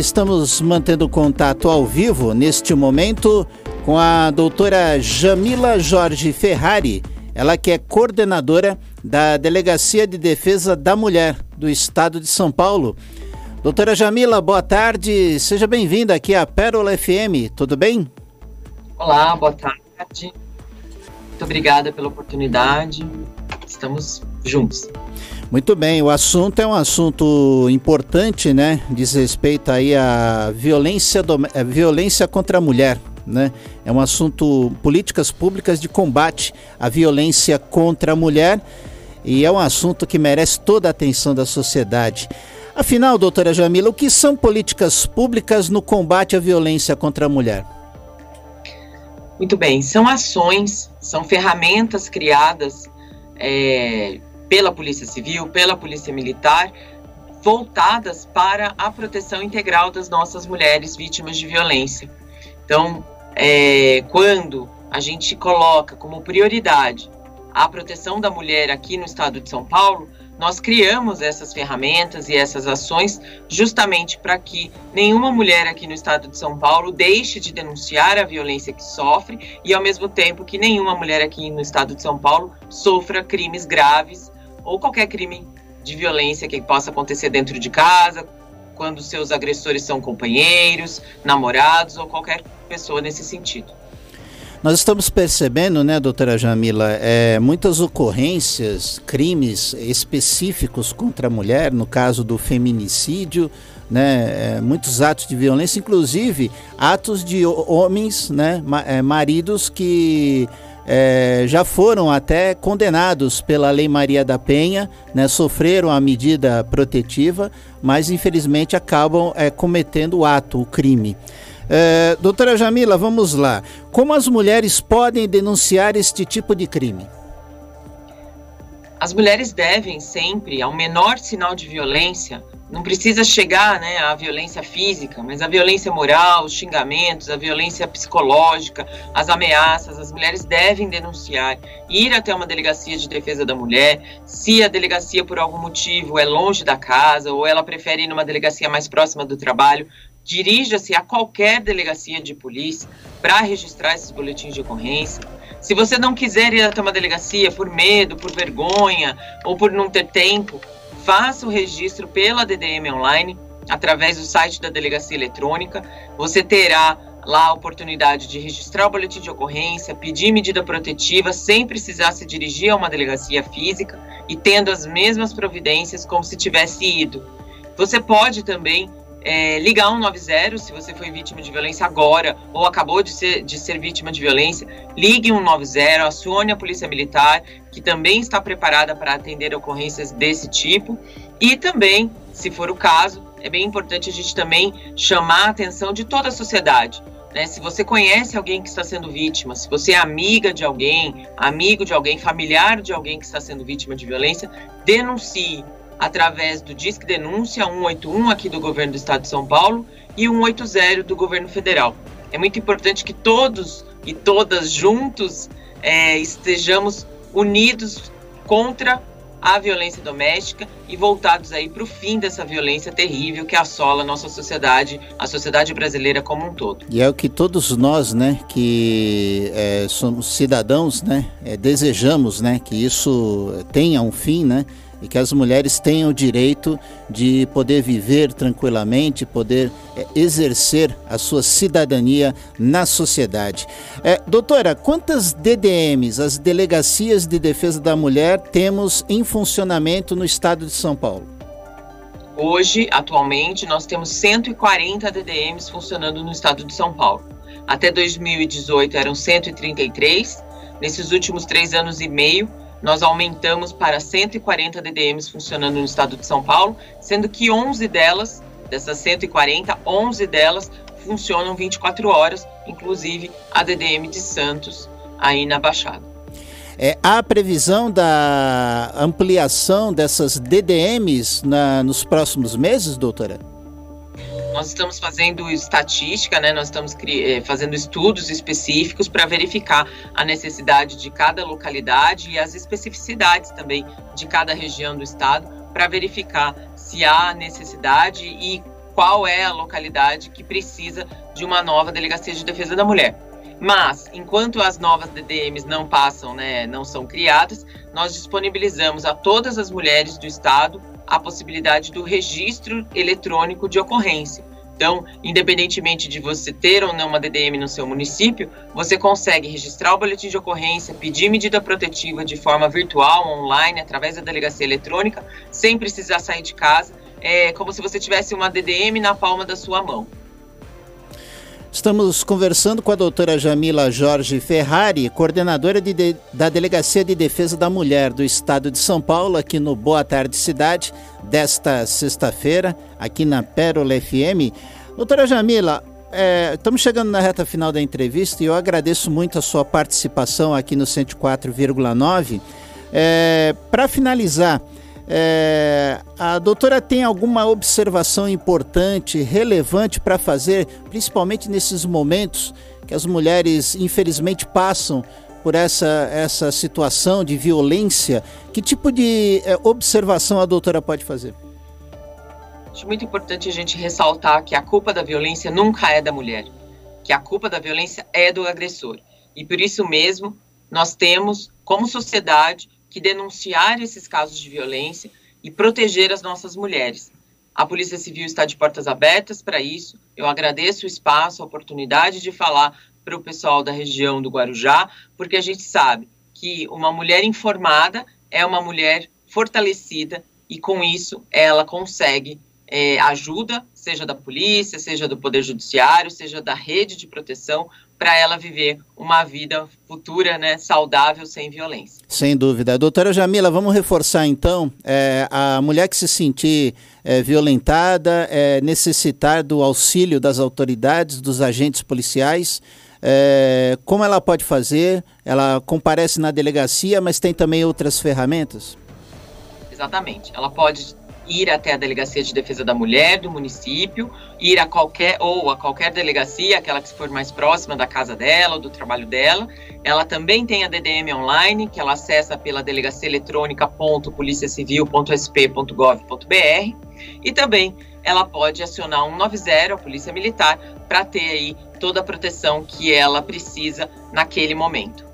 Estamos mantendo contato ao vivo neste momento com a doutora Jamila Jorge Ferrari, ela que é coordenadora da Delegacia de Defesa da Mulher do Estado de São Paulo. Doutora Jamila, boa tarde, seja bem-vinda aqui à Pérola FM, tudo bem? Olá, boa tarde. Muito obrigada pela oportunidade. Estamos juntos. Muito bem, o assunto é um assunto importante, né? Diz respeito aí à violência, do, à violência contra a mulher, né? É um assunto políticas públicas de combate à violência contra a mulher e é um assunto que merece toda a atenção da sociedade. Afinal, doutora Jamila, o que são políticas públicas no combate à violência contra a mulher? Muito bem, são ações, são ferramentas criadas é, pela Polícia Civil, pela Polícia Militar, voltadas para a proteção integral das nossas mulheres vítimas de violência. Então, é, quando a gente coloca como prioridade a proteção da mulher aqui no estado de São Paulo, nós criamos essas ferramentas e essas ações justamente para que nenhuma mulher aqui no estado de São Paulo deixe de denunciar a violência que sofre e, ao mesmo tempo, que nenhuma mulher aqui no estado de São Paulo sofra crimes graves ou qualquer crime de violência que possa acontecer dentro de casa, quando seus agressores são companheiros, namorados ou qualquer pessoa nesse sentido. Nós estamos percebendo, né, doutora Jamila, é, muitas ocorrências, crimes específicos contra a mulher, no caso do feminicídio, né, é, muitos atos de violência, inclusive atos de homens, né, é, maridos que é, já foram até condenados pela Lei Maria da Penha, né, sofreram a medida protetiva, mas infelizmente acabam é, cometendo o ato, o crime. É, doutora Jamila, vamos lá. Como as mulheres podem denunciar este tipo de crime? As mulheres devem sempre, ao menor sinal de violência, não precisa chegar né, à violência física, mas a violência moral, os xingamentos, a violência psicológica, as ameaças, as mulheres devem denunciar, ir até uma delegacia de defesa da mulher, se a delegacia por algum motivo é longe da casa ou ela prefere ir numa delegacia mais próxima do trabalho, dirija-se a qualquer delegacia de polícia para registrar esses boletins de ocorrência. Se você não quiser ir até uma delegacia por medo, por vergonha ou por não ter tempo, faça o registro pela DDM online, através do site da delegacia eletrônica. Você terá lá a oportunidade de registrar o boletim de ocorrência, pedir medida protetiva, sem precisar se dirigir a uma delegacia física e tendo as mesmas providências como se tivesse ido. Você pode também é, ligar 190 se você foi vítima de violência agora ou acabou de ser, de ser vítima de violência. Ligue 190, acione a Polícia Militar, que também está preparada para atender ocorrências desse tipo. E também, se for o caso, é bem importante a gente também chamar a atenção de toda a sociedade. Né? Se você conhece alguém que está sendo vítima, se você é amiga de alguém, amigo de alguém, familiar de alguém que está sendo vítima de violência, denuncie através do Disque Denúncia 181 aqui do governo do estado de São Paulo e 180 do governo federal. É muito importante que todos e todas juntos é, estejamos unidos contra a violência doméstica e voltados aí para o fim dessa violência terrível que assola a nossa sociedade, a sociedade brasileira como um todo. E é o que todos nós, né, que é, somos cidadãos, né, é, desejamos, né, que isso tenha um fim, né, e que as mulheres tenham o direito de poder viver tranquilamente, poder é, exercer a sua cidadania na sociedade. É, doutora, quantas DDMs, as Delegacias de Defesa da Mulher, temos em funcionamento no estado de São Paulo? Hoje, atualmente, nós temos 140 DDMs funcionando no estado de São Paulo. Até 2018 eram 133. Nesses últimos três anos e meio, nós aumentamos para 140 DDMs funcionando no estado de São Paulo, sendo que 11 delas, dessas 140, 11 delas funcionam 24 horas, inclusive a DDM de Santos, aí na Baixada. É, há previsão da ampliação dessas DDMs na, nos próximos meses, doutora? Nós estamos fazendo estatística, né? nós estamos eh, fazendo estudos específicos para verificar a necessidade de cada localidade e as especificidades também de cada região do estado, para verificar se há necessidade e qual é a localidade que precisa de uma nova delegacia de defesa da mulher. Mas, enquanto as novas DDMs não passam, né, não são criadas, nós disponibilizamos a todas as mulheres do Estado a possibilidade do registro eletrônico de ocorrência. Então, independentemente de você ter ou não uma DDM no seu município, você consegue registrar o boletim de ocorrência, pedir medida protetiva de forma virtual, online, através da delegacia eletrônica, sem precisar sair de casa. É como se você tivesse uma DDM na palma da sua mão. Estamos conversando com a doutora Jamila Jorge Ferrari, coordenadora de de, da Delegacia de Defesa da Mulher do Estado de São Paulo, aqui no Boa Tarde Cidade, desta sexta-feira, aqui na Pérola FM. Doutora Jamila, é, estamos chegando na reta final da entrevista e eu agradeço muito a sua participação aqui no 104,9. É, Para finalizar, é, a doutora tem alguma observação importante, relevante para fazer, principalmente nesses momentos que as mulheres infelizmente passam por essa, essa situação de violência? Que tipo de é, observação a doutora pode fazer? Acho muito importante a gente ressaltar que a culpa da violência nunca é da mulher, que a culpa da violência é do agressor. E por isso mesmo, nós temos, como sociedade, que denunciar esses casos de violência e proteger as nossas mulheres. A Polícia Civil está de portas abertas para isso. Eu agradeço o espaço, a oportunidade de falar para o pessoal da região do Guarujá, porque a gente sabe que uma mulher informada é uma mulher fortalecida e com isso ela consegue é, ajuda, seja da polícia, seja do Poder Judiciário, seja da rede de proteção, para ela viver uma vida futura, né, saudável, sem violência. Sem dúvida. Doutora Jamila, vamos reforçar então, é, a mulher que se sentir é, violentada, é, necessitar do auxílio das autoridades, dos agentes policiais, é, como ela pode fazer? Ela comparece na delegacia, mas tem também outras ferramentas? Exatamente. Ela pode ir até a delegacia de defesa da mulher do município, ir a qualquer ou a qualquer delegacia, aquela que for mais próxima da casa dela ou do trabalho dela. Ela também tem a DDM online, que ela acessa pela delegacia eletrônica.policiacivil.sp.gov.br e também ela pode acionar 190, a Polícia Militar, para ter aí toda a proteção que ela precisa naquele momento.